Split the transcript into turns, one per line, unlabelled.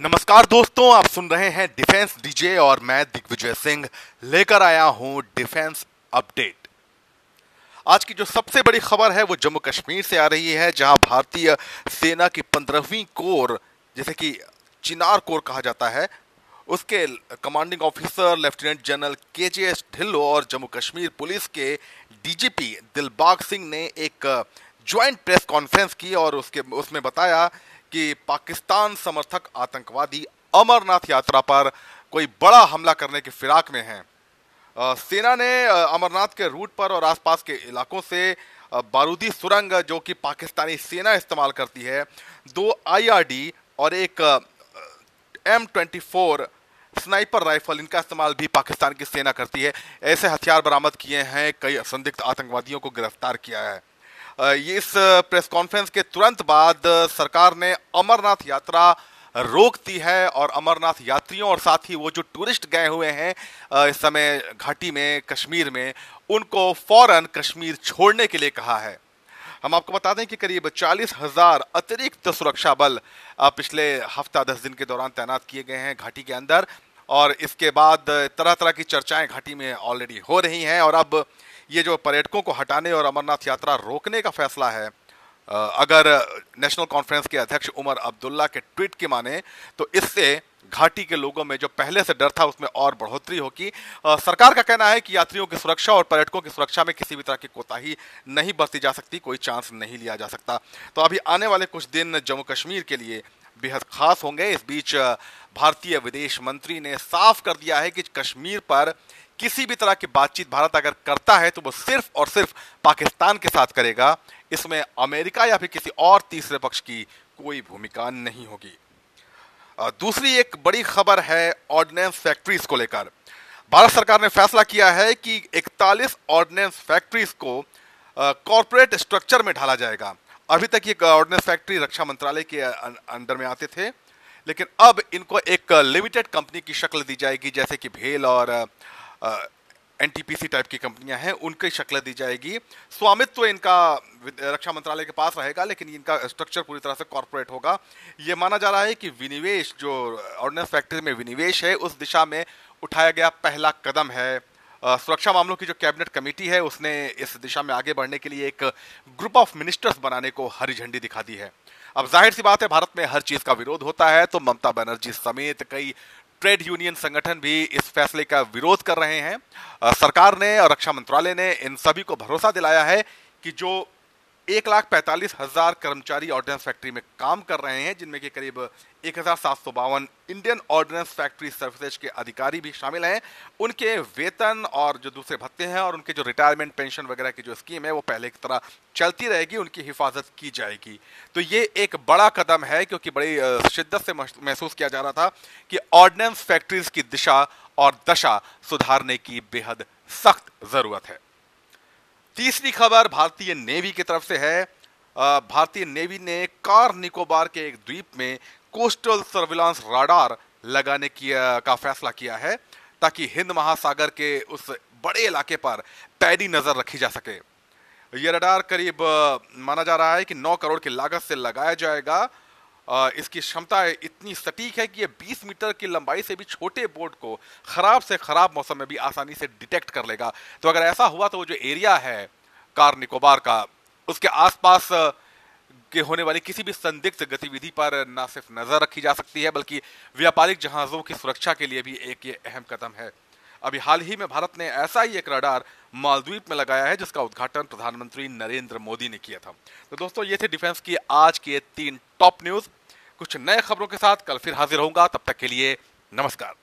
नमस्कार दोस्तों, आप सुन रहे हैं डिफेंस डीजे और मैं दिग्विजय सिंह लेकर आया हूँ डिफेंस अपडेट आज की जो सबसे बड़ी खबर है, वो जम्मू कश्मीर से आ रही है, जहाँ भारतीय सेना की पंद्रहवीं कोर, जैसे कि चिनार कोर कहा जाता है, उसके कमांडिंग ऑफिसर लेफ्टिनेंट जनरल के जे एस ढिल्लो और जम्मू कश्मीर पुलिस के डीजीपी दिलबाग सिंह ने एक ज्वाइंट प्रेस कॉन्फ्रेंस की और उसके, उसमें बताया कि पाकिस्तान समर्थक आतंकवादी अमरनाथ यात्रा पर कोई बड़ा हमला करने की फिराक में हैं। सेना ने अमरनाथ के रूट पर और आसपास के इलाकों से बारूदी सुरंग, जो कि पाकिस्तानी सेना इस्तेमाल करती है, दो आईआरडी और एक M twenty four sniper rifle, इनका इस्तेमाल भी पाकिस्तान की सेना करती है। ऐसे हथियार बरामद किए हैं, कई संदिग्ध आतंकवादियों को गिरफ़्तार किया है। इस प्रेस कॉन्फ्रेंस के तुरंत बाद सरकार ने अमरनाथ यात्रा रोक दी है और अमरनाथ यात्रियों और साथ ही वो जो टूरिस्ट गए हुए हैं इस समय घाटी में, कश्मीर में, उनको फ़ौरन कश्मीर छोड़ने के लिए कहा है। हम आपको बता दें कि करीब चालीस हज़ार अतिरिक्त सुरक्षा बल पिछले हफ़्ता दस दिन के दौरान तैनात किए गए हैं घाटी के अंदर और इसके बाद तरह तरह की चर्चाएँ घाटी में ऑलरेडी हो रही हैं और अब ये जो पर्यटकों को हटाने और अमरनाथ यात्रा रोकने का फैसला है अगर नेशनल कॉन्फ्रेंस के अध्यक्ष उमर अब्दुल्ला के ट्वीट की माने तो इससे घाटी के लोगों में जो पहले से डर था उसमें और बढ़ोतरी होगी। सरकार का कहना है कि यात्रियों की सुरक्षा और पर्यटकों की सुरक्षा में किसी भी तरह की कोताही नहीं बरती जा सकती, कोई चांस नहीं लिया जा सकता। तो अभी आने वाले कुछ दिन जम्मू कश्मीर के लिए बेहद खास होंगे। इस बीच भारतीय विदेश मंत्री ने साफ़ कर दिया है कि कश्मीर पर किसी भी तरह की बातचीत भारत अगर करता है तो वो सिर्फ़ और सिर्फ़ पाकिस्तान के साथ करेगा। इसमें अमेरिका या फिर किसी और तीसरे पक्ष की कोई भूमिका नहीं होगी। दूसरी एक बड़ी खबर है ऑर्डिनेंस फैक्ट्रीज को लेकर। भारत सरकार ने फैसला किया है कि 41 ऑर्डिनेंस फैक्ट्रीज को कॉरपोरेट स्ट्रक्चर में ढाला जाएगा। अभी तक ये ऑर्डिनेंस फैक्ट्री रक्षा मंत्रालय के अंडर में आते थे, लेकिन अब इनको एक लिमिटेड कंपनी की शक्ल दी जाएगी, जैसे कि भेल और एनटीपीसी टाइप की कंपनियाँ हैं, उनकी शक्ल दी जाएगी। स्वामित्व तो इनका रक्षा मंत्रालय के पास रहेगा, लेकिन इनका स्ट्रक्चर पूरी तरह से कॉरपोरेट होगा। ये माना जा रहा है कि विनिवेश, जो ऑर्डिनेंस फैक्ट्री में विनिवेश है, उस दिशा में उठाया गया पहला कदम है। सुरक्षा मामलों की जो कैबिनेट कमेटी है, उसने इस दिशा में आगे बढ़ने के लिए एक ग्रुप ऑफ़ मिनिस्टर्स बनाने को हरी झंडी दिखा दी है। अब ज़ाहिर सी बात है, भारत में हर चीज़ का विरोध होता है तो ममता बनर्जी समेत कई ट्रेड यूनियन संगठन भी इस फैसले का विरोध कर रहे हैं। सरकार ने और रक्षा मंत्रालय ने इन सभी को भरोसा दिलाया है कि जो एक लाख पैंतालीस हज़ार कर्मचारी ऑर्डिनेंस फैक्ट्री में काम कर रहे हैं, जिनमें के करीब एक हज़ार सात सौ बावन इंडियन ऑर्डिनेंस फैक्ट्री सर्विसेज़ के अधिकारी भी शामिल हैं। उनके वेतन और जो दूसरे भत्ते हैं और उनके जो रिटायरमेंट पेंशन वगैरह की जो स्कीम है, वो पहले की तरह चलती रहेगी, उनकी हिफाजत की जाएगी। तो ये एक बड़ा कदम है, क्योंकि बड़ी शिद्दत से महसूस किया जा रहा था कि ऑर्डिनेंस फैक्ट्रीज की दिशा और दशा सुधारने की बेहद सख्त ज़रूरत है। तीसरी खबर भारतीय नेवी की तरफ़ से है। भारतीय नेवी ने कार निकोबार के एक द्वीप में कोस्टल सर्विलांस राडार लगाने की का फैसला किया है, ताकि हिंद महासागर के उस बड़े इलाके पर पैडी नज़र रखी जा सके। यह रडार करीब माना जा रहा है कि 9 करोड़ की लागत से लगाया जाएगा इसकी क्षमता इतनी सटीक है कि ये 20 मीटर की लंबाई से भी छोटे बोट को खराब से खराब मौसम में भी आसानी से डिटेक्ट कर लेगा। तो अगर ऐसा हुआ तो वो जो एरिया है कार निकोबार का, उसके आसपास के होने वाली किसी भी संदिग्ध गतिविधि पर न सिर्फ़ नज़र रखी जा सकती है, बल्कि व्यापारिक जहाजों की सुरक्षा के लिए भी एक ये अहम कदम है। अभी हाल ही में भारत ने ऐसा ही एक रडार मालद्वीप में लगाया है, जिसका उद्घाटन प्रधानमंत्री नरेंद्र मोदी ने किया था। तो दोस्तों, ये थे डिफेंस की आज के तीन टॉप न्यूज़। कुछ नए खबरों के साथ कल फिर हाजिर होऊँगा तब तक के लिए नमस्कार।